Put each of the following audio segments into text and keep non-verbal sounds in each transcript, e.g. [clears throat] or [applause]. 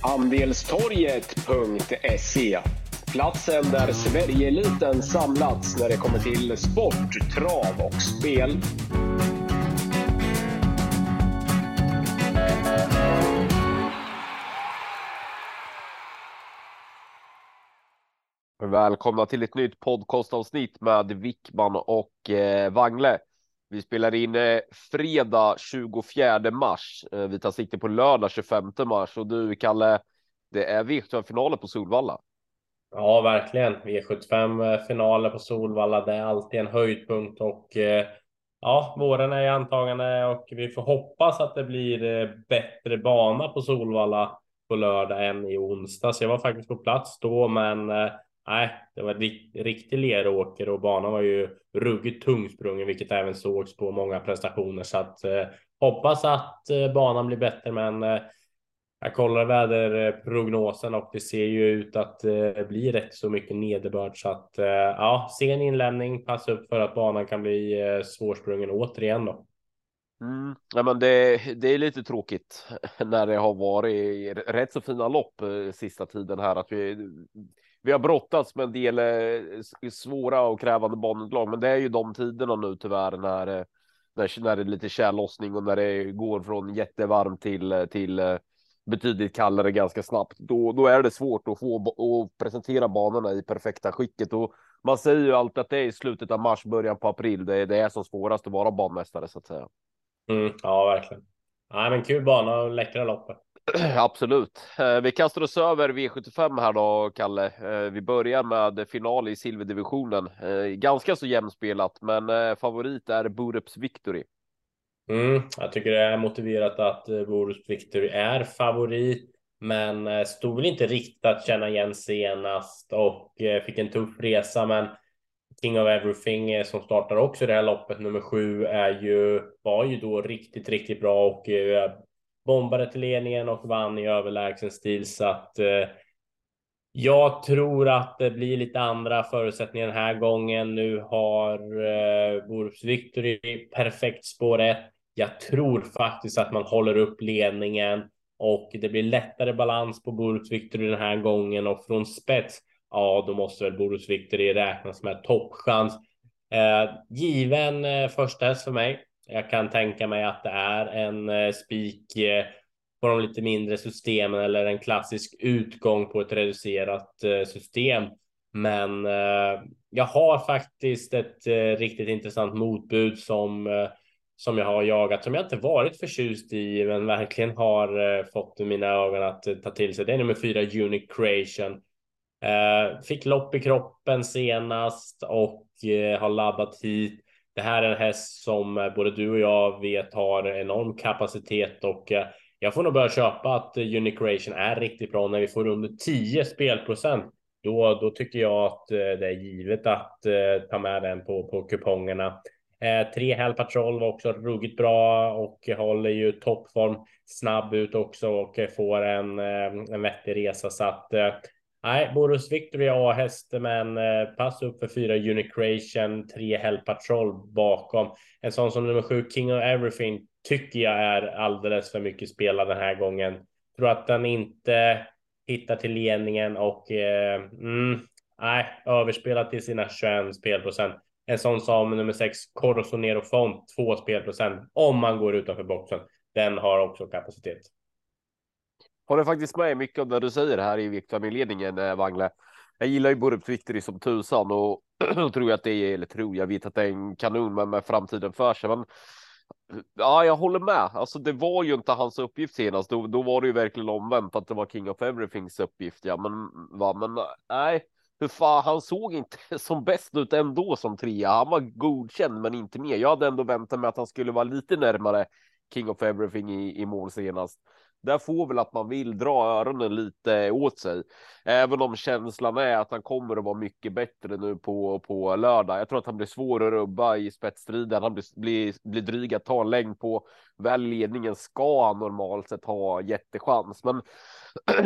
Andelstorget.se Platsen där Sverigeeliten samlats när det kommer till sport, trav och spel. Välkomna till ett nytt podcastavsnitt med Wickman och eh, Wangle. Vi spelar in eh, fredag 24 mars. Eh, vi tar sikte på lördag 25 mars och du Kalle, det är V75-finalen på Solvalla. Ja, verkligen. V75 finaler på Solvalla. Det är alltid en höjdpunkt och eh, ja, våren är i antagande och vi får hoppas att det blir eh, bättre bana på Solvalla på lördag än i onsdag. Så jag var faktiskt på plats då, men eh, nej, det var riktig leråker och banan var ju ruggigt tungsprungen, vilket även sågs på många prestationer. Så att eh, hoppas att eh, banan blir bättre, men eh, jag kollar väderprognosen och det ser ju ut att det eh, blir rätt så mycket nederbörd så att eh, ja, sen inlämning, passa upp för att banan kan bli eh, svårsprungen återigen då. Mm. Ja, men det, det är lite tråkigt [laughs] när det har varit rätt så fina lopp sista tiden här att vi vi har brottats med en del eh, svåra och krävande banunderlag, men det är ju de tiderna nu tyvärr när, eh, när, när det är lite tjällossning och när det går från jättevarmt till eh, till betydligt kallare ganska snabbt. Då, då är det svårt att få och presentera banorna i perfekta skicket och man säger ju alltid att det är i slutet av mars, början på april. Det, det är som svårast att vara banmästare så att säga. Mm, ja, verkligen. Nej, men kul bana och läckra lopp. [clears throat] Absolut. Eh, vi kastar oss över V75 här då, Kalle. Eh, vi börjar med final i silverdivisionen. Eh, ganska så jämspelat, men favorit är Borups Victory. Mm, jag tycker det är motiverat att Borups Victory är favorit, men stod väl inte riktigt att känna igen senast och fick en tuff resa. Men King of Everything som startar också det här loppet, nummer sju, är ju, var ju då riktigt, riktigt bra och bombade till ledningen och vann i överlägsen stil. Så att eh, jag tror att det blir lite andra förutsättningar den här gången. Nu har eh, Borups Victory perfekt spår 1. Jag tror faktiskt att man håller upp ledningen och det blir lättare balans på Borups Victory den här gången och från spets. Ja, då måste väl Borups Victory räknas med toppchans. Eh, given eh, första häst för mig. Jag kan tänka mig att det är en eh, spik eh, på de lite mindre systemen eller en klassisk utgång på ett reducerat eh, system. Men jag har faktiskt ett riktigt intressant motbud som som jag har jagat, som jag inte varit förtjust i, men verkligen har fått mina ögon att ta till sig. Det är nummer fyra, Unique Creation. Fick lopp i kroppen senast och har laddat hit. Det här är en häst som eh, både du och jag vet har enorm kapacitet och eh, jag får nog börja köpa att Unique Creation är riktigt bra när vi får under 10 spelprocent. Då, då tycker jag att eh, det är givet att ta med den på, på kupongerna. Eh, tre Hell Patrol var också ruggigt bra och håller ju toppform snabb ut också och får en, en vettig resa så att eh, Nej, Boros Victory A-häst, men eh, pass upp för fyra Unicreation, tre Hell Patrol bakom. En sån som nummer sju, King of Everything, tycker jag är alldeles för mycket spelad den här gången. Tror att den inte hittar till ledningen och eh, mm, nej, överspelat till sina 21 spelprocent. En sån som nummer sex, Corosonero Font, två spelprocent om man går utanför boxen. Den har också kapacitet. Håller faktiskt med mycket av det du säger här i viktfamiljledningen, eh, Wangle. Jag gillar ju Burup Victory som tusan [clears throat] och tror att det är, eller tror, jag vet att det är en kanon med, med framtiden för sig. Men eh, ja, jag håller med. Alltså, det var ju inte hans uppgift senast. Då, då var det ju verkligen omvänt att det var King of Everythings uppgift. Ja, men va, men eh, nej, hur fan, han såg inte [laughs] som bäst ut ändå som trea. Han var godkänd, men inte mer. Jag hade ändå väntat mig att han skulle vara lite närmare King of Everything i, i mål senast. Där får väl att man vill dra öronen lite åt sig, även om känslan är att han kommer att vara mycket bättre nu på på lördag. Jag tror att han blir svår att rubba i spetsstriden. Han blir, blir, blir dryg att ta en längd på. Väl ledningen ska han normalt sett ha jättechans, men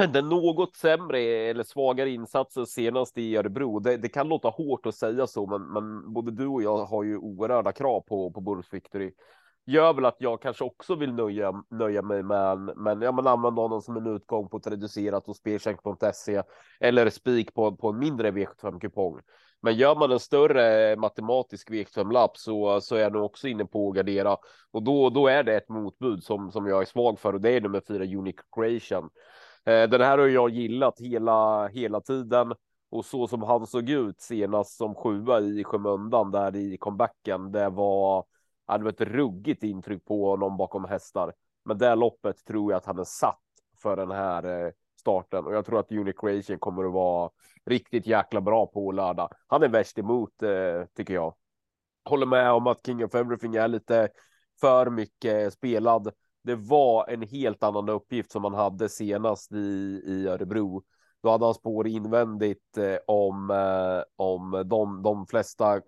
[clears throat] den något sämre eller svagare insatsen senast i Örebro. Det, det, kan låta hårt att säga så, men, men både du och jag har ju oerhörda krav på på Bulls Victory gör väl att jag kanske också vill nöja, nöja mig med en, men ja, man använder honom som en utgång på ett reducerat och spelchank.se eller spik på, på en mindre V75 kupong. Men gör man en större matematisk V75-lapp så, så är jag nog också inne på att gardera och då, då är det ett motbud som, som jag är svag för och det är nummer fyra Unique Creation. Eh, den här har jag gillat hela, hela tiden och så som han såg ut senast som sjua i skymundan där i comebacken. Det var, det var ett ruggigt intryck på honom bakom hästar. Men det loppet tror jag att han är satt för den här eh, starten och jag tror att Unicreation kommer att vara riktigt jäkla bra på lördag. Han är värst emot eh, tycker jag. Håller med om att King of Everything är lite för mycket spelad. Det var en helt annan uppgift som man hade senast i, i Örebro då hade han spår invändigt eh, om, eh, om de, de, flesta,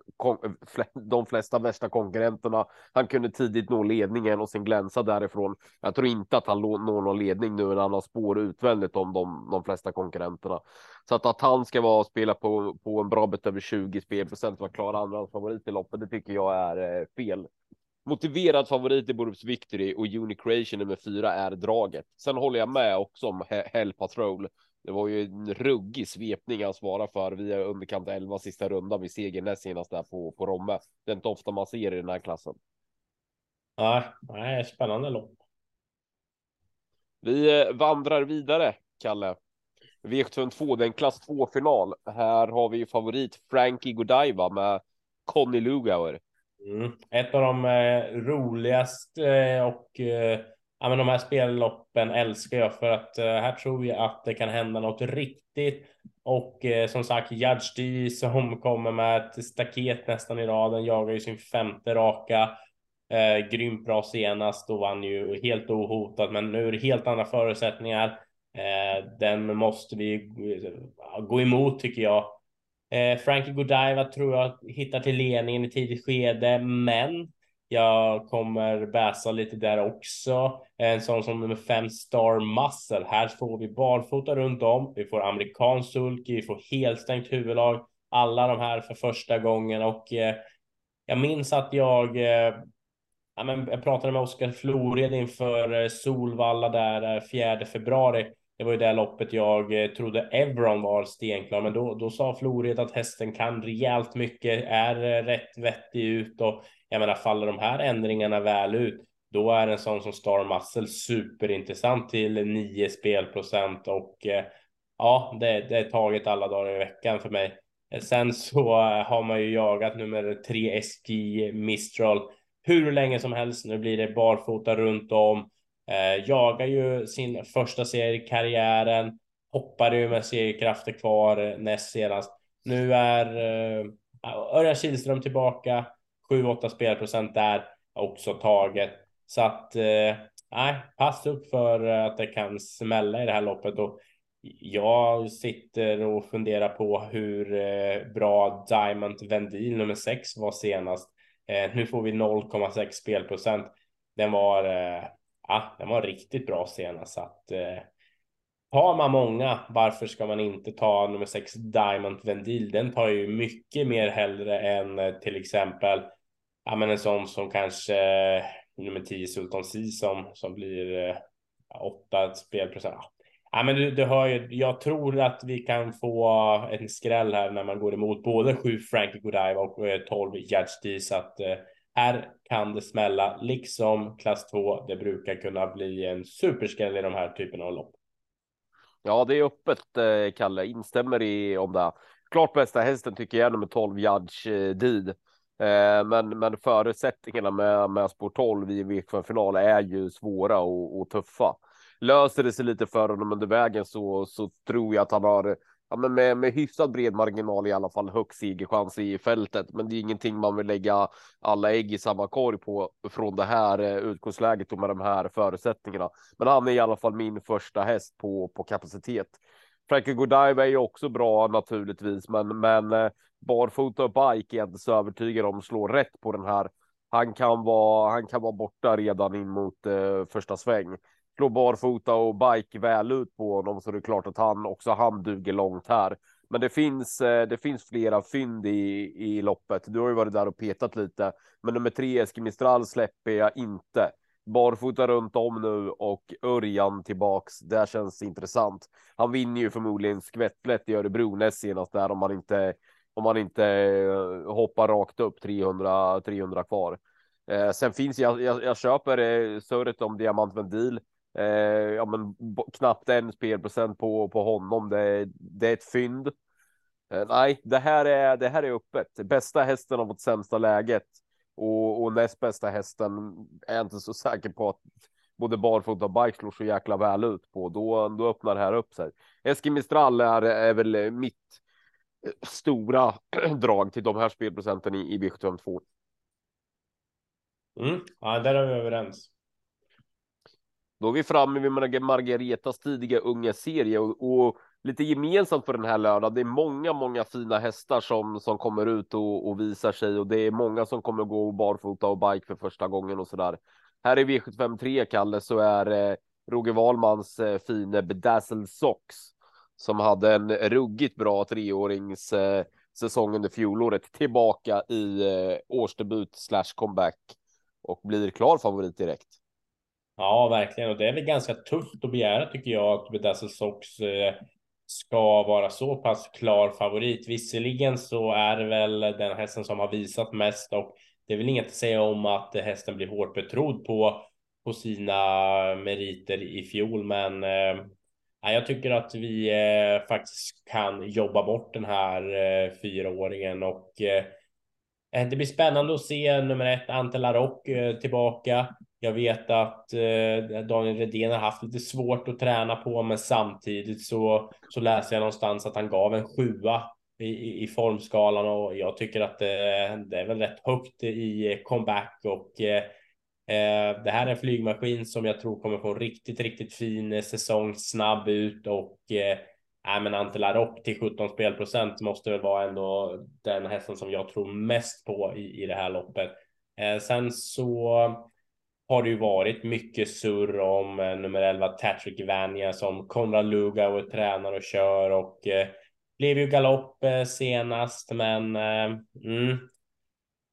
de flesta värsta konkurrenterna. Han kunde tidigt nå ledningen och sen glänsa därifrån. Jag tror inte att han når någon ledning nu när han har spår utvändigt om de, de flesta konkurrenterna. Så att, att han ska vara och spela på, på en bra bit över 20 spelprocent var klar klara andra favorit i loppet, det tycker jag är eh, fel. Motiverad favorit i Borups Victory och Unicreation nummer fyra är draget. Sen håller jag med också om Hell Patrol det var ju en ruggig svepning han svarar för via underkant 11 sista rundan vid seger näst senast där på, på Romme. Det är inte ofta man ser i den här klassen. Nej, nej spännande lopp. Vi eh, vandrar vidare, Kalle. V752, det är en klass 2 final. Här har vi favorit Frankie Godiva med Conny Lugauer. Mm. Ett av de eh, roligaste eh, och eh, ja, men de här spelloppen älskar jag för att uh, här tror jag att det kan hända något riktigt. Och uh, som sagt, Judge som kommer med ett staket nästan i raden, jagar ju sin femte raka. Uh, grymt bra senast, då vann ju helt ohotad, men nu är det helt andra förutsättningar. Uh, den måste vi gå emot tycker jag. Frankie Godiva tror jag hittar till ledningen i tidigt skede, men jag kommer bäsa lite där också. En sån som nummer fem Star Muscle. Här får vi barfota runt om. Vi får amerikansk sulky, vi får helstängt huvudlag. Alla de här för första gången och eh, jag minns att jag eh, ja, men jag pratade med Oskar Flored inför eh, Solvalla där eh, 4 februari. Det var ju det loppet jag eh, trodde Evron var stenklar, men då, då sa Florid att hästen kan rejält mycket, är eh, rätt vettig ut och jag menar, faller de här ändringarna väl ut, då är en sån som Star Muscle superintressant till 9 spelprocent och eh, ja, det, det är taget alla dagar i veckan för mig. Sen så har man ju jagat nummer 3 SG Mistral hur länge som helst. Nu blir det barfota runt om. Eh, jagar ju sin första serie i karriären. Hoppar ju med seriekrafter kvar eh, näst senast. Nu är eh, Örjan Kihlström tillbaka. 7-8 spelprocent där också taget. Så att eh, nej, pass upp för att det kan smälla i det här loppet och jag sitter och funderar på hur eh, bra Diamond Vendil nummer 6 var senast. Eh, nu får vi 0,6 spelprocent. Den var, eh, ja, den var riktigt bra senast så att eh, har man många, varför ska man inte ta nummer 6 Diamond Vendil? Den tar ju mycket mer hellre än eh, till exempel ja, men en sån som kanske eh, nummer 10 Sultan C som, som blir eh, 8 spelprocent. Ja, men du, du hör ju, jag tror att vi kan få en skräll här när man går emot både 7 Frankie Godiva och 12 Judge D så att eh, här kan det smälla liksom klass 2. Det brukar kunna bli en superskräll i de här typerna av lopp. Ja, det är öppet, eh, Kalle. Instämmer i om det. Klart bästa hästen tycker jag nummer 12 Judge Did. Deed. Eh, men, men förutsättningarna med, med spår 12 i V75-final är ju svåra och, och, tuffa. Löser det sig lite för honom under vägen så, så tror jag att han har ja, men med, med hyfsat bred marginal i alla fall högst segerchans i fältet. Men det är ingenting man vill lägga alla ägg i samma korg på från det här eh, utgångsläget och med de här förutsättningarna. Men han är i alla fall min första häst på, på kapacitet. Frankie Godiva är ju också bra naturligtvis, men, men eh, barfota och bike är jag inte så övertygad om slår rätt på den här. Han kan vara, han kan vara borta redan in mot eh, första sväng. Slår barfota och bike väl ut på honom så det är klart att han också han duger långt här. Men det finns, eh, det finns flera fynd i, i loppet. Du har ju varit där och petat lite, men nummer tre Eskimistral släpper jag inte. Barfota runt om nu och Örjan tillbaks. Det känns intressant. Han vinner ju förmodligen skvättlätt i Örebro näst senast där om man inte om man inte eh, hoppar rakt upp 300 300 kvar. Eh, sen finns jag, jag, jag köper eh, surret om diamant med deal. Eh, ja, men knappt en spelprocent på, på honom. Det, det är ett fynd. Eh, nej, det här är det här är öppet. Bästa hästen har fått sämsta läget och, och näst bästa hästen är jag inte så säker på att både barfota och bike slår så jäkla väl ut på. Då, då öppnar det här upp sig. Eskimistral är, är väl eh, mitt eh, stora [clears throat] drag till de här spelprocenten i, i B752. Mm. Ja, där är vi överens. Då är vi framme vid Margaretas tidiga unga serie och, och, lite gemensamt för den här lördagen. Det är många, många fina hästar som som kommer ut och, och visar sig och det är många som kommer gå barfota och bike för första gången och så där. Här i V753 Kalle så är eh, Roger Wahlmans eh, fine Bedazzled Socks som hade en ruggigt bra treårings eh, säsong under fjolåret tillbaka i eh, årsdebut slash comeback och blir klar favorit direkt. Ja, verkligen. Och det är väl ganska tufft att begära tycker jag att Bedazzle Sox eh, ska vara så pass klar favorit. Visserligen så är det väl den hästen som har visat mest och det är väl inget att säga om att hästen blir hårt betrodd på på sina meriter i fjol, men eh, jag tycker att vi eh, faktiskt kan jobba bort den här eh, fyraåringen och eh, det blir spännande att se nummer ett Ante Larock eh, tillbaka. Jag vet att eh, Daniel Redén har haft lite svårt att träna på, men samtidigt så, så läser jag någonstans att han gav en sjua i, i, i formskalan och jag tycker att det, det, är väl rätt högt i comeback och eh, eh, det här är en flygmaskin som jag tror kommer få en riktigt, riktigt fin eh, säsong, snabb ut och eh, Nej, men Antelarok till 17 spelprocent måste väl vara ändå den hästen som jag tror mest på i, i det här loppet. Eh, sen så har det ju varit mycket surr om eh, nummer 11 Patrick Vania som Konrad Lugauer tränar och kör och eh, blev ju galopp eh, senast, men eh, mm,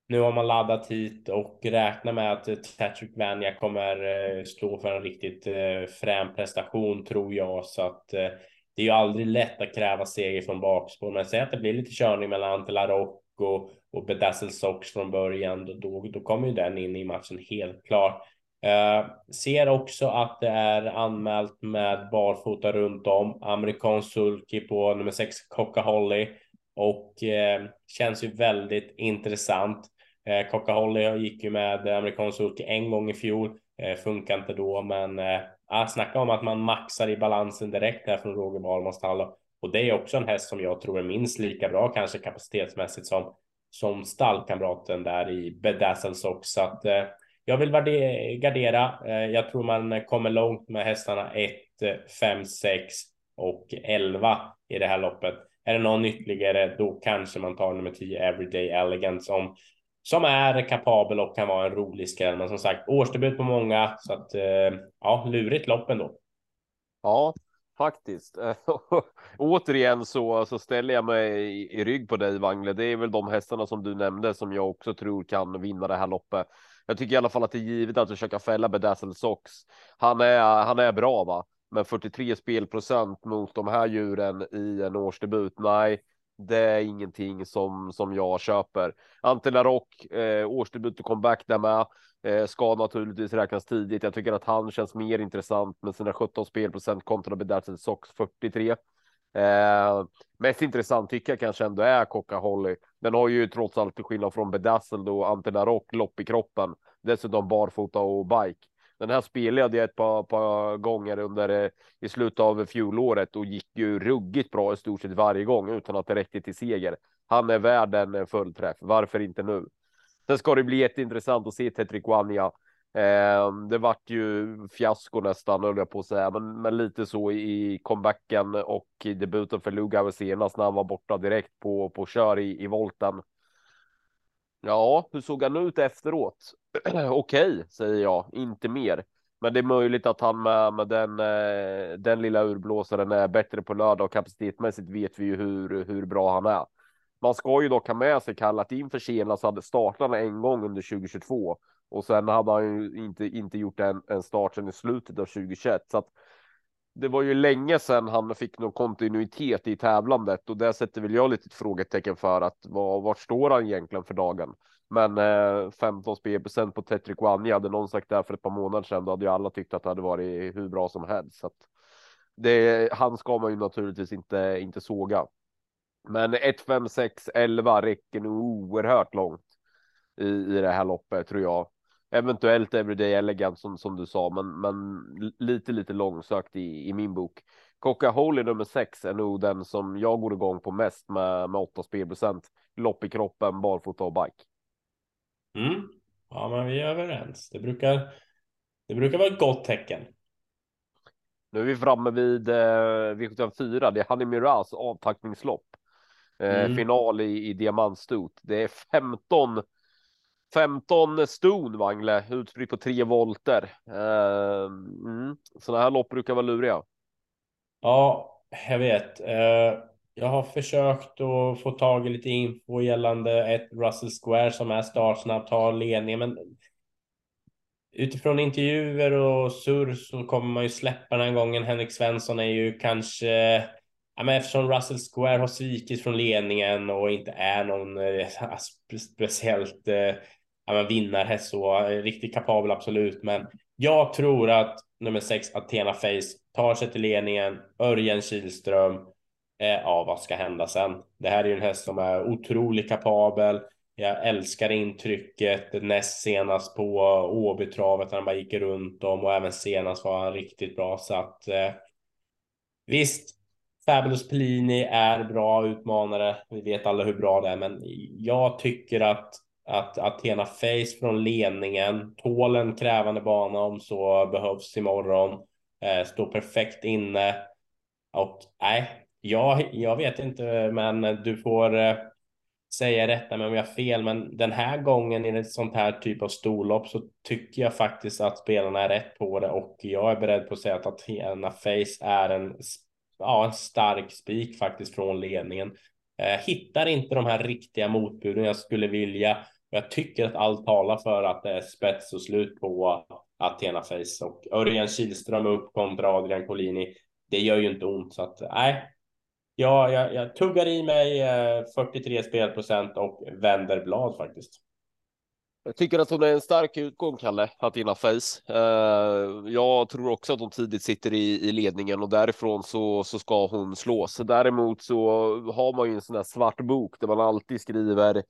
nu har man laddat hit och räknar med att eh, Patrick Vania kommer eh, stå för en riktigt eh, frän prestation tror jag. Så att eh, det är ju aldrig lätt att kräva seger från bakspår, men säg att det blir lite körning mellan Ante och, och Bedazzle Sox från början, då, då, då kommer ju den in i matchen helt klart. Eh, ser också att det är anmält med barfota runt om. Amerikansk sulky på nummer 6 Coca-Holly och eh, känns ju väldigt intressant. Eh, Coca-Holly gick ju med amerikansk sulky en gång i fjol. eh, funkar inte då, men eh, snacka om att man maxar i balansen direkt här från Roger Wahlmans. Och det är också en häst som jag tror är minst lika bra kanske kapacitetsmässigt som, som stallkamraten där i Bedazzled också. Så att eh, jag vill gardera. Eh, jag tror man kommer långt med hästarna 1, 5, 6 och 11 i det här loppet. Är det någon ytterligare, då kanske man tar nummer 10 Everyday Elegance som som är kapabel och kan vara en rolig skräll. Men som sagt, årsdebut på många så att eh, ja, lurigt lopp ändå. Ja, faktiskt. [laughs] Återigen så, så ställer jag mig i, i, rygg på dig Wangle. Det är väl de hästarna som du nämnde som jag också tror kan vinna det här loppet. Jag tycker i alla fall att det är givet att försöka fälla Bedazzle Sox. Han är, han är bra va? Men 43 spelprocent mot de här djuren i en årsdebut. Nej, det är ingenting som som jag köper. Ante Rock, eh, årsdebut och comeback där med eh, ska naturligtvis räknas tidigt. Jag tycker att han känns mer intressant med sina 17 spelprocent kontra Bedazzled Sox 43. Eh, mest intressant tycker jag kanske ändå är Coca Holly. Den har ju trots allt till skillnad från Bedazzled och Ante Rock lopp i kroppen. Dessutom barfota och bike. Den här spelade jag ett par, par gånger under eh, i slutet av fjolåret och gick ju ruggigt bra i stort sett varje gång utan att det räckte till seger. Han är värd en eh, fullträff. Varför inte nu? Sen ska det bli jätteintressant att se Tetrik Wanja. Eh, det vart ju fiasko nästan höll jag på att säga, men, men lite så i comebacken och i debuten för Lugauer senast när han var borta direkt på på kör i, i volten. Ja, hur såg han ut efteråt? [clears throat] Okej, okay, säger jag, inte mer. Men det är möjligt att han med, med den, eh, den lilla urblåsaren är bättre på lördag och kapacitetmässigt vet vi ju hur, hur bra han är. Man ska ju dock ha med sig kallat inför senast så hade startarna en gång under 2022 och sen hade han ju inte, inte gjort en, en start sedan i slutet av 2021 så att det var ju länge sedan han fick någon kontinuitet i tävlandet och där sätter väl jag lite ett frågetecken för att vad, vart står han egentligen för dagen? Men eh, 15 spelprocent på Tetrick Wanja hade någon sagt där för ett par månader sedan. Då hade ju alla tyckt att det hade varit hur bra som helst. Så att det, han ska man ju naturligtvis inte, inte såga. Men 1, 5, 6, 11 räcker nog oerhört långt i, i det här loppet tror jag. Eventuellt Everyday Elegant som, som du sa, men, men lite, lite långsökt i, i min bok. Coca Holy nummer 6 är nog den som jag går igång på mest med, med 8 spelprocent. Lopp i kroppen, barfota och bike. Mm. Ja, men vi är överens. Det brukar, det brukar vara ett gott tecken. Nu är vi framme vid eh, V74. Det är Honey Miraz avtackningslopp. Eh, mm. Final i, i diamantstot. Det är 15 15 ston Wangle utspritt på tre volter. Eh, mm. Sådana här lopp brukar vara luriga. Ja, jag vet. Eh, jag har försökt att få tag i lite info gällande ett Russell Square som är startsnabbt, har ledningen, men utifrån intervjuer och surr så kommer man ju släppa den här gången. Henrik Svensson är ju kanske, ja, men eftersom Russell Square har svikit från ledningen och inte är någon eh, speciellt eh, ja, vinnarhäst så eh, riktigt kapabel absolut, men jag tror att nummer sex Athena Face tar sig till ledningen. Örjan Kihlström Eh, ja, vad ska hända sen? Det här är ju en häst som är otroligt kapabel. Jag älskar intrycket näst senast på Åbytravet när han bara gick runt om och även senast var han riktigt bra så att eh, visst. Fabulous Pellini är bra utmanare. Vi vet alla hur bra det är, men jag tycker att att Athena Face från ledningen tål en krävande bana om så behövs imorgon. Eh, står perfekt inne och nej, Ja, jag vet inte, men du får eh, säga rätta mig om jag har fel, men den här gången i ett sånt här typ av storlopp så tycker jag faktiskt att spelarna är rätt på det och jag är beredd på att säga att Athena Face är en, ja, en stark spik faktiskt från ledningen. Eh, hittar inte de här riktiga motbuden jag skulle vilja. Jag tycker att allt talar för att det är spets och slut på Athena Face och Örjan Kihlström upp kontra Adrian Collini. Det gör ju inte ont så att nej, Ja, jag, jag tuggar i mig eh, 43 spelprocent och vänder blad faktiskt. Jag tycker att hon är en stark utgång, Kalle, Athena Face. Uh, jag tror också att hon tidigt sitter i, i ledningen och därifrån så, så ska hon slås. Däremot så har man ju en sån här svart bok där man alltid skriver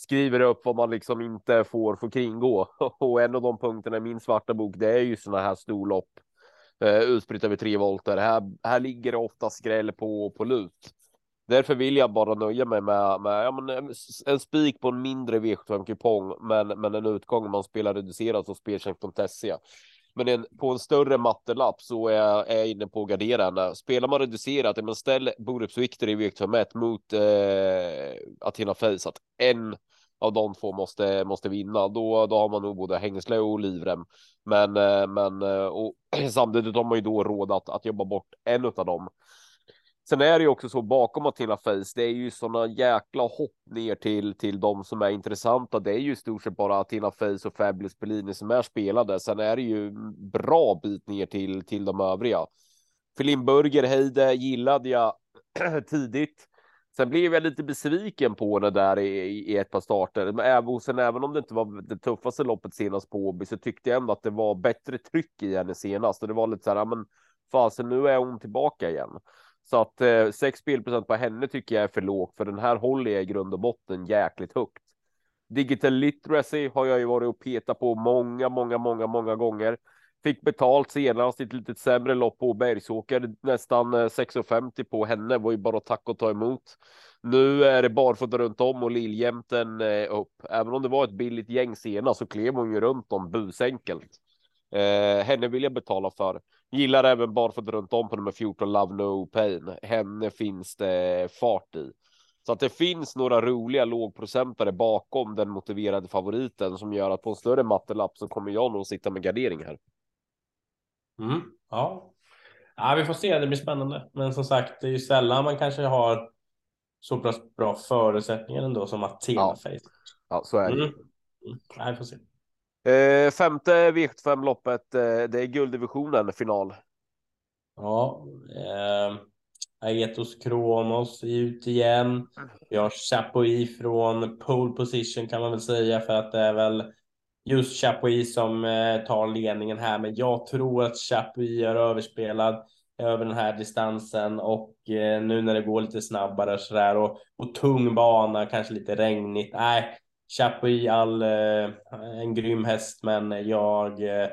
skriver upp vad man liksom inte får få kringgå. [laughs] Och en av de punkterna i min svarta bok, det är ju såna här storlopp eh, utspritt över tre volter. Här, här ligger det ofta skräll på, på lut. Därför vill jag bara nöja mig med, med ja, men en spik på en mindre V75 kupong, men, men en utgång man spelar reducerat och speltjänst.se. Men en, på en större mattelapp så är, är jag inne på garderande. Spelar man reducerat, men ställ Borups Victor i V75 mot eh, Athena Face att en av de två måste måste vinna. Då, då har man nog både hängsle och livrem. Men, eh, men eh, och [clears throat] samtidigt har man ju då råd att, att jobba bort en av dem. Sen är det ju också så bakom Matilda Face, det är ju sådana jäkla hopp ner till till de som är intressanta. Det är ju i stort sett bara Matilda Face och Fabulous Bellini som är spelade. Sen är det ju bra bit ner till till de övriga. Filin Burger Heide gillade jag [clears throat] tidigt. Sen blev jag lite besviken på henne där i, i ett par starter. Men även, sen, även om det inte var det tuffaste loppet senast på Åby så tyckte jag ändå att det var bättre tryck i henne senast. Och det var lite så här, men fasen nu är hon tillbaka igen. Så att eh, 6 spelprocent på henne tycker jag är för lågt, för den här håller jag i grund och botten jäkligt högt. Digital literacy har jag ju varit och petat på många, många, många, många gånger. Fick betalt senast i ett lite sämre lopp på Bergsåker, nästan eh, 6,50 på henne var ju bara tack och ta emot. Nu är det barfota runt om och Liljämten eh, upp. Även om det var ett billigt gäng senast så klev hon ju runt om busenkelt. Eh, henne vill jag betala för. Gillar även barfota runt om på nummer 14 Love No Pain. Henne finns det fart i. Så att det finns några roliga lågprocentare bakom den motiverade favoriten som gör att på en större mattelapp så kommer jag nog sitta med gardering här. Mm, ja. ja, vi får se. Det blir spännande. Men som sagt, det är ju sällan man kanske har så pass bra förutsättningar ändå som Athena ja. Face. Ja, så är det. Mm. Mm. Ja, vi får se. Eh, femte V75-loppet, eh, det är gulddivisionen final. Ja, eh, Aetos Kronos ut igen. Vi har Chapuis från pole position kan man väl säga för att det är väl just Chapuis som eh, tar ledningen här. Men jag tror att Chapuis är överspelad över den här distansen och eh, nu när det går lite snabbare så där och, och tung bana, kanske lite regnigt. Nej, Chapuis all eh, en grym häst, men jag eh,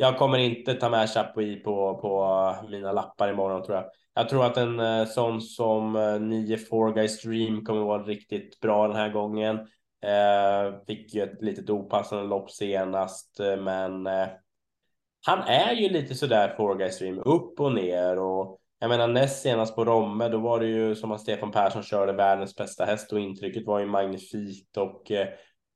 jag kommer inte ta med Chapuis på, på mina lappar imorgon tror jag. Jag tror att en eh, sån som eh, 9 Four Guys Dream kommer vara riktigt bra den här gången. Eh, fick ju ett litet opassande lopp senast, eh, men eh, han är ju lite sådär Four Guys Dream, upp och ner och jag menar näst senast på Romme, då var det ju som att Stefan Persson körde världens bästa häst och intrycket var ju magnifikt och eh,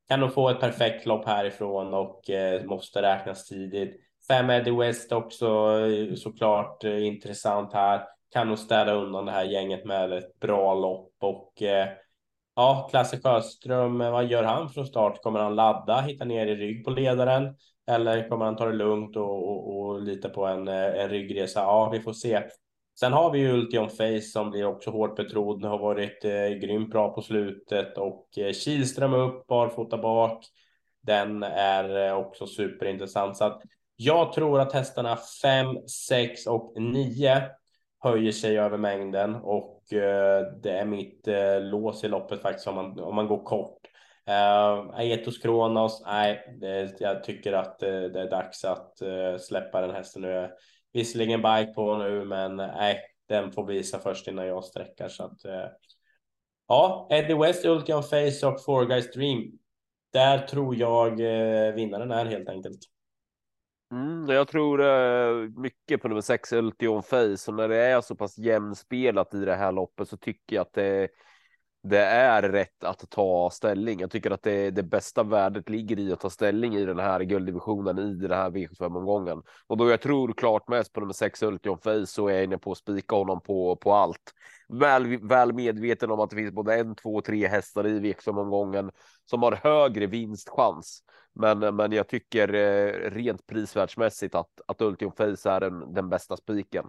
kan nog få ett perfekt lopp härifrån och eh, måste räknas tidigt. Fem Eddie West också eh, såklart eh, intressant här. Kan nog städa undan det här gänget med ett bra lopp och eh, ja, Klasse Sjöström, eh, vad gör han från start? Kommer han ladda, hitta ner i rygg på ledaren? Eller kommer han ta det lugnt och, och, och lita på en, eh, en ryggresa? Ja, vi får se. Sen har vi ju Ultion Face som blir också hårt betrodd, har varit eh, grymt bra på slutet och eh, Kihlström upp, barfota bak. Den är eh, också superintressant. Så att jag tror att hästarna 5, 6 och 9 höjer sig över mängden och eh, det är mitt eh, lås i loppet faktiskt om man, om man går kort. Uh, Aetos Kronos, nej, det, jag tycker att det, det är dags att uh, släppa den hästen nu. Visserligen bike på nu, men nej, den får visa först innan jag sträckar så att. Eh, ja, Eddie West, Ultian Face och Four Guys Dream. Där tror jag eh, vinnaren är helt enkelt. Mm, jag tror eh, mycket på nummer sex Ultion Face och när det är så pass jämnspelat i det här loppet så tycker jag att det, det är rätt att ta ställning. Jag tycker att det, det bästa värdet ligger i att ta ställning i den här gulddivisionen i den här V75 omgången och då jag tror klart mest på nummer sex Ultion Face så är jag inne på att spika honom på på allt. Väl, väl medveten om att det finns både en, två, tre hästar i V75 omgången som har högre vinstchans. Men, men jag tycker eh, rent prisvärdsmässigt att, att Ultion Face är den, den bästa spiken.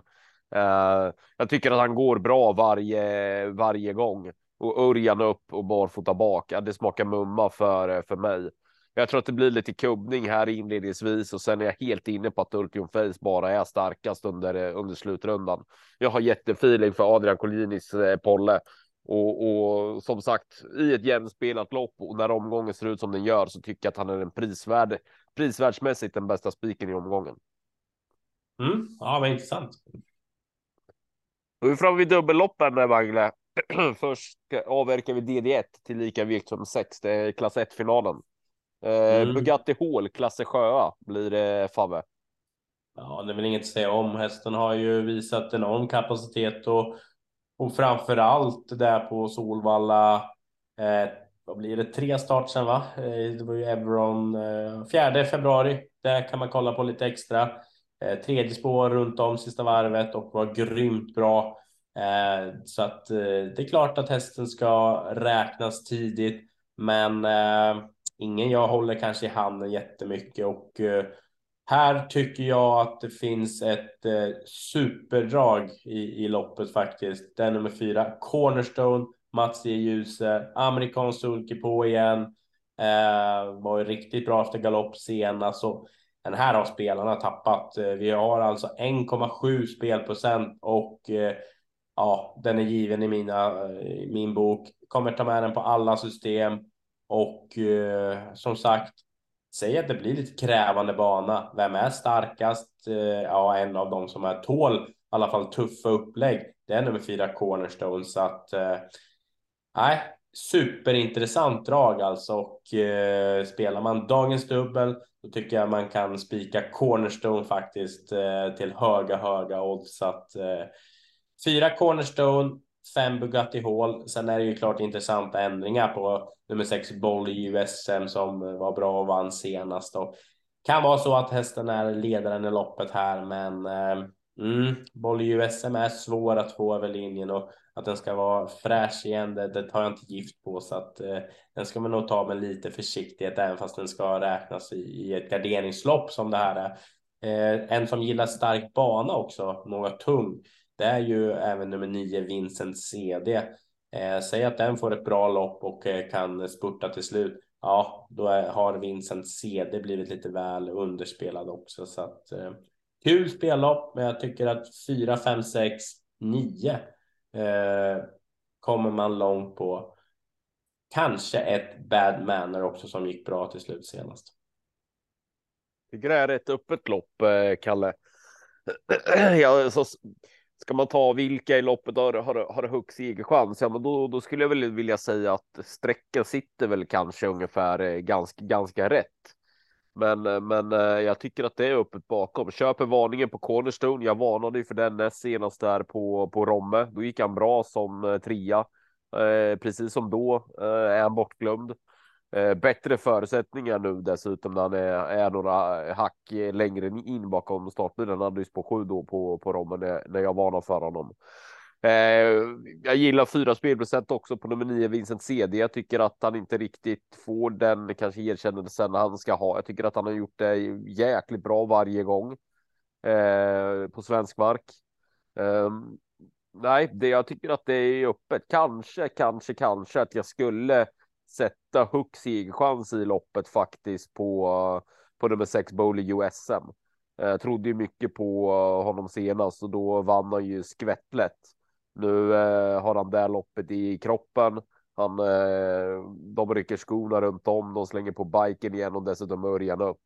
Uh, jag tycker att han går bra varje, varje gång och Örjan upp och barfota bak. Ja, det smakar mumma för, för mig. Jag tror att det blir lite kubbning här inledningsvis och sen är jag helt inne på att Ultion Face bara är starkast under, under slutrundan. Jag har jättefeeling för Adrian Collinis eh, Polle och, och, som sagt, i ett jämspelat lopp och när omgången ser ut som den gör så tycker jag att han är den prisvärd, prisvärdsmässigt den bästa spiken i omgången. Mm, ja, vad intressant. Då är vi framme vid dubbelloppen, Wangle. [clears throat] Först avverkar vi DD1 till lika vikt som 6. Det är klass 1-finalen. Eh, mm. Bugatti Hall, klasse Sjöa blir det Fave. Ja, det är väl inget att säga om. Hästen har ju visat enorm kapacitet och och framför allt där på Solvalla. Eh, vad blir det? Tre start sen va? Eh, det var ju Everon eh, 4 februari. Där kan man kolla på lite extra. Eh, tredje spår runt om sista varvet och var grymt bra. Eh, så att eh, det är klart att hästen ska räknas tidigt, men eh, ingen jag håller kanske i handen jättemycket och eh, här tycker jag att det finns ett eh, superdrag i, i loppet faktiskt. Den nummer fyra, Cornerstone, Mats J. Djuse, amerikansk sulky på igen. Eh, var ju riktigt bra efter galopp senast. Så den här har spelarna tappat. Eh, vi har alltså 1,7 spelprocent och eh, ja, den är given i mina, i min bok. Kommer ta med den på alla system och eh, som sagt, säg att det blir lite krävande bana. Vem är starkast? Eh, ja, en av dem som är tål i alla fall tuffa upplägg. Det är nummer fyra Cornerstone så att eh, nej, superintressant drag alltså och eh, spelar man dagens dubbel då tycker jag man kan spika Cornerstone faktiskt eh, till höga, höga odds så att eh, fyra Cornerstone fem Bugatti Hall. Sen är det ju klart intressanta ändringar på nummer sex Boll i USM som var bra och vann senast. Och kan vara så att hästen är ledaren i loppet här, men eh, mm, Bolly USM är svår att få över linjen och att den ska vara fräsch igen, det, det tar jag inte gift på så att eh, den ska man nog ta med lite försiktighet även fast den ska räknas i, i ett garderingslopp som det här är. Eh, en som gillar stark bana också, något tung, det är ju även nummer nio Vincent CD. Eh, säg att den får ett bra lopp och eh, kan spurta till slut. Ja, då är, har Vincent CD blivit lite väl underspelad också så att eh, kul spellopp, men jag tycker att 4, 5, 6, 9 eh, kommer man långt på. Kanske ett bad manner också som gick bra till slut senast. Tycker det är ett öppet lopp, eh, Kalle. [clears throat] ja, så ska man ta vilka i loppet har, har, har högst segerchans, ja, men då, då skulle jag väl vilja säga att sträckan sitter väl kanske ungefär eh, ganska, ganska rätt. Men, eh, men eh, jag tycker att det är öppet bakom. Köper varningen på Cornerstone. Jag varnade ju för den senast där på, på Romme. Då gick han bra som trea. Eh, precis som då eh, är han bortglömd. Eh, bättre förutsättningar nu dessutom när han är, är några hack längre in bakom startbilen. Han hade ju på sju då på, på rommen när, när jag varnade för honom. Eh, jag gillar fyra spelprocent också på nummer nio Vincent CD. Jag tycker att han inte riktigt får den kanske erkännelsen han ska ha. Jag tycker att han har gjort det jäkligt bra varje gång eh, på svensk mark. Eh, nej, det, jag tycker att det är öppet. Kanske, kanske, kanske att jag skulle sätta Hooks segerchans i loppet faktiskt på på nummer sex Bowley USM. Jag eh, trodde ju mycket på eh, honom senast och då vann han ju skvättlätt. Nu eh, har han det loppet i kroppen. Han, eh, de rycker skorna runt om, de slänger på biken igen och dessutom Örjan upp.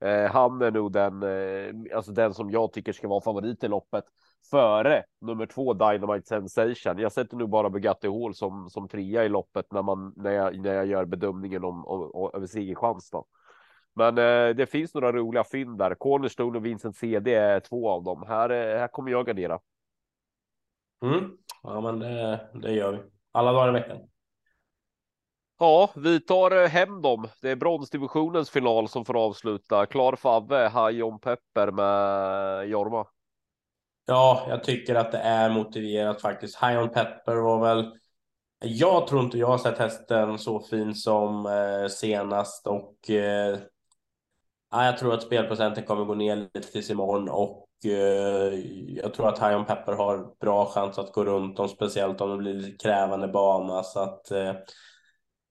Eh, han är nog den, eh, alltså den som jag tycker ska vara favorit i loppet före nummer två Dynamite Sensation. Jag sätter nu bara Bugatti Hall som som trea i loppet när man när jag när jag gör bedömningen om, om, om över segerchans då. Men eh, det finns några roliga fynd där. Cornerstone och Vincent CD är två av dem. Här, eh, här kommer jag gardera. Mm. Ja, men det, det gör vi alla dagar i veckan. Ja, vi tar eh, hem dem. Det är bronsdivisionens final som får avsluta. Klar Favve, Hajon Pepper med Jorma. Ja, jag tycker att det är motiverat faktiskt. High on Pepper var väl. Jag tror inte jag har sett hästen så fin som eh, senast och eh, jag tror att spelprocenten kommer gå ner lite tills imorgon och Eh, jag tror att high on Pepper har bra chans att gå runt dem, speciellt om det blir lite krävande bana. Så att eh,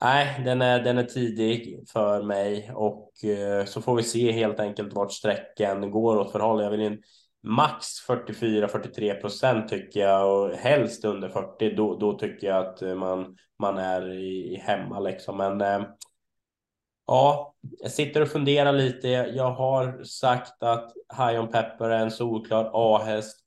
nej, den är, den är tidig för mig och eh, så får vi se helt enkelt vart sträckan går åt för håll. Jag vill in max 44-43 procent tycker jag och helst under 40. Då, då tycker jag att man, man är i, hemma liksom. Men eh, Ja, jag sitter och funderar lite. Jag har sagt att High on Pepper är en solklar A-häst.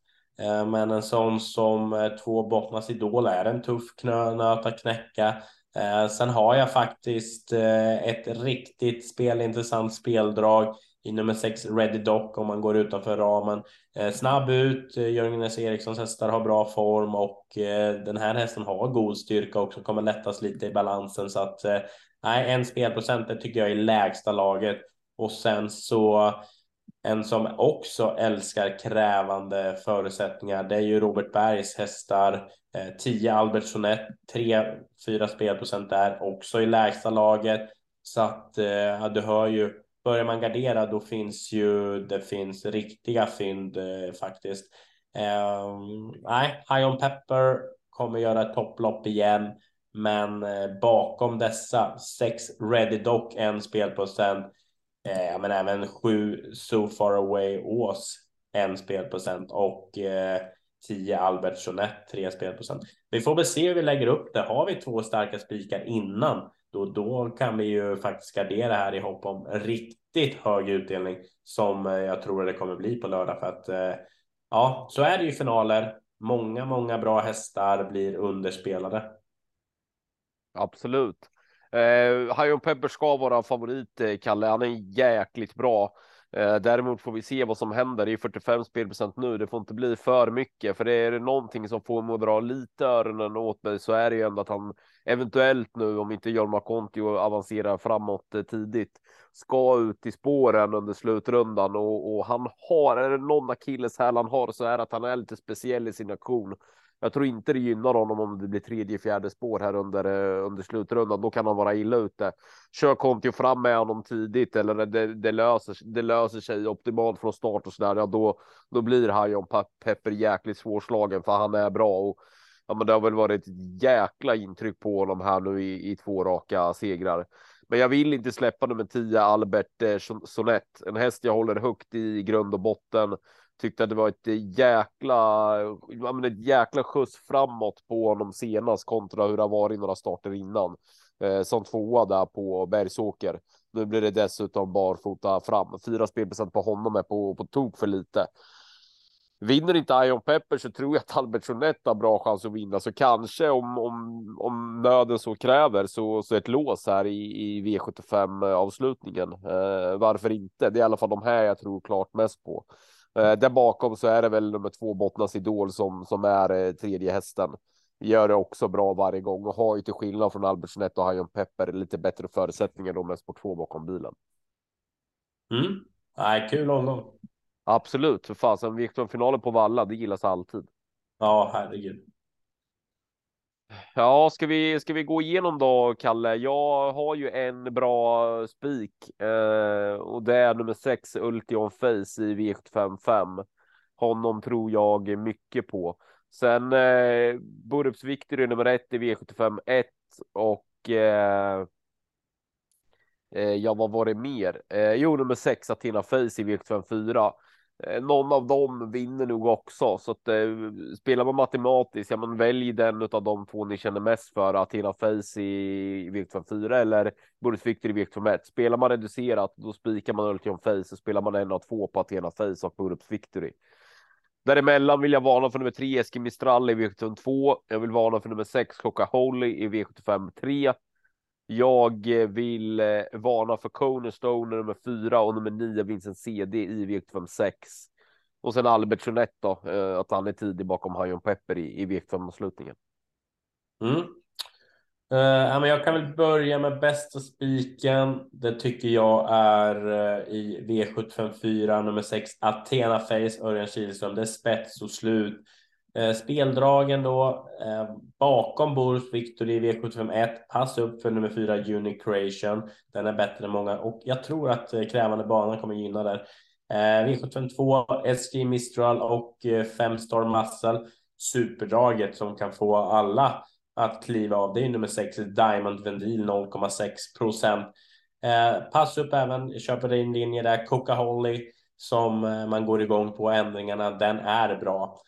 Eh, men en sån som eh, två Bottnas Idol är en tuff knönöt att knäcka. Eh, sen har jag faktiskt eh, ett riktigt spelintressant speldrag i nummer sex Ready Dock om man går utanför ramen. Eh, snabb ut, eh, Jörgen S. Erikssons hästar har bra form och eh, den här hästen har god styrka också, kommer lättas lite i balansen så att Nej, en spelprocent det tycker jag är lägsta laget. Och sen så en som också älskar krävande förutsättningar. Det är ju Robert Bergs hästar. 10 eh, Albert Sonett, 3-4 spelprocent där också i lägsta laget. Så att eh, ja, du hör ju, börjar man gardera då finns ju, det finns riktiga fynd eh, faktiskt. Eh, nej, High on Pepper kommer göra ett topplopp igen. Men eh, bakom dessa sex Ready Dock, en spelprocent. Eh, men även sju So Far Away Ås, en spelprocent och eh, 10 Albert Jeanette tre spelprocent. Vi får väl se hur vi lägger upp det. Har vi två starka spikar innan, då, då kan vi ju faktiskt gardera här i hopp om riktigt hög utdelning som eh, jag tror det kommer bli på lördag för att eh, ja, så är det ju finaler. Många, många bra hästar blir underspelade. Absolut. Eh, Hajon Pepper ska vara favorit, eh, Kalle. Han är jäkligt bra. Eh, däremot får vi se vad som händer. Det är 45 spelprocent nu. Det får inte bli för mycket, för det är någonting som får mig att dra lite öronen åt mig så är det ju ändå att han eventuellt nu, om inte Jorma Kontio avancerar framåt eh, tidigt, ska ut i spåren under slutrundan och, och han har, är det någon akilleshäl han har så är det att han är lite speciell i sin aktion. Jag tror inte det gynnar honom om det blir tredje, fjärde spår här under, eh, under slutrundan. Då kan han vara illa ute. Kör Conti fram med honom tidigt eller det, det, löser, det löser sig optimalt från start och så där. Ja, då, då blir Hajon Pepper jäkligt svårslagen för han är bra och ja, men det har väl varit ett jäkla intryck på honom här nu i, i två raka segrar. Men jag vill inte släppa nummer 10 Albert eh, Sonett, en häst jag håller högt i grund och botten tyckte att det var ett jäkla, menar, ett jäkla skjuts framåt på honom senast kontra hur det har varit några starter innan. Eh, som tvåa där på Bergsåker. Nu blir det dessutom barfota fram. Fyra spelprocent på honom är på, på tok för lite. Vinner inte Ion Pepper så tror jag att Albert Jeanette har bra chans att vinna, så kanske om, om, om nöden så kräver så, så ett lås här i, i V75 avslutningen. Eh, varför inte? Det är i alla fall de här jag tror klart mest på. Eh, där bakom så är det väl nummer två Bottnas Idol som, som är eh, tredje hästen. Gör det också bra varje gång och har ju till skillnad från Albert Jeanette och Hajon Pepper lite bättre förutsättningar då med sport 2 bakom bilen. Mm. Nej, kul honom. Absolut, för fasen Victor-finalen på Valla, det gillas alltid. Ja, herregud. Ja, ska vi, ska vi gå igenom då, Kalle? Jag har ju en bra spik eh, och det är nummer sex Ultion Face i V755. Honom tror jag mycket på. Sen eh, Victor Victory nummer ett i V75 1 och eh, eh, ja, vad var det mer? Eh, jo, nummer sex Athena Face i V75 4. Eh, någon av dem vinner nog också så att eh, spelar man matematiskt, ja, man välj den av de två ni känner mest för. Athena Face i, V75 4 eller Boris Victor i V75 1. Spelar man reducerat, då spikar man Ultion Face och spelar man en av två på Athena Face och Boris Victory. Däremellan vill jag varna för nummer tre Eskimistral i V75 2. Jag vill varna för nummer sex Klocka Holy i V75 3. Jag vill eh, varna för Cornerstone nummer fyra och nummer nio Vincent CD i V75 6. Och sen Albert Jeanette då, eh, att han är tidig bakom Hajon Pepper i, i V75 slutningen. Mm. Uh, men jag kan väl börja med bästa spiken. Det tycker jag är uh, i V754 nummer 6 Athena Face Örjan Kihlström. Det är spets och slut. Eh, speldragen då eh, bakom Boris Victor i V751. E pass upp för nummer fyra Creation. Den är bättre än många och jag tror att eh, krävande banan kommer gynna där. E V752 SG Mistral och eh, fem Star Muscle. Superdraget som kan få alla att kliva av. Det är nummer sex Diamond Vendil 0,6 procent. Eh, pass upp även, köper din linje där, Coca Holly som man går igång på ändringarna. Den är bra.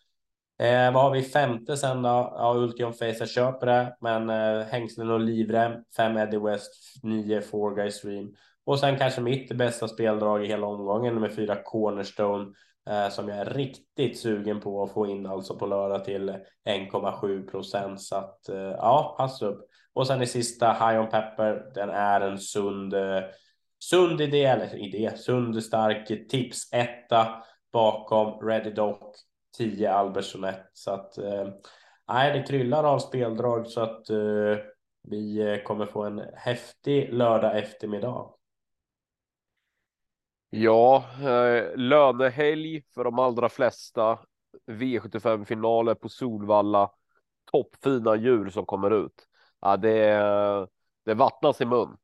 Eh, vad har vi femte sen då? Ja, Ultion Face, jag köper det, men eh, hängslen och livrem, fem Eddie West, nio Four Guys Stream och sen kanske mitt bästa speldrag i hela omgången med fyra Cornerstone eh, som jag är riktigt sugen på att få in alltså på lördag till 1,7 procent så att eh, ja, pass upp. Och sen i sista High on Pepper. Den är en sund, eh, sund idé eller idé, sund stark tips etta bakom Ready Doc 10 Albertsson Så att eh, nej, det kryllar av speldrag så att eh, vi eh, kommer få en häftig lördag eftermiddag. Ja, eh, lönehelg för de allra flesta. V75 finaler på Solvalla. Toppfina djur som kommer ut. Ja, det, eh, det vattnas i mun.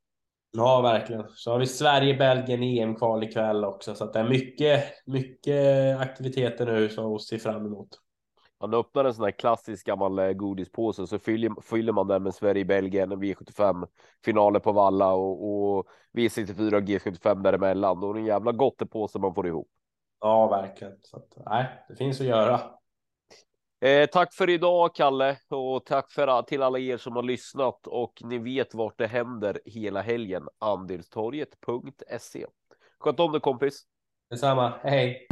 Ja, verkligen. Så har vi Sverige-Belgien EM-kval ikväll också, så att det är mycket, mycket aktiviteter nu som vi ser fram emot. Man öppnar en sån här klassisk gammal eh, godispåse så fyller, fyller man den med Sverige-Belgien, V75 finaler på Valla och, och V64 och G75 däremellan. Då är det en jävla gottepåse man får ihop. Ja, verkligen. Så att, nej, det finns att göra. Eh, tack för idag, Kalle, och tack för till alla er som har lyssnat och ni vet vart det händer hela helgen. Andelstorget.se. Sköt om dig kompis. Detsamma. Hej.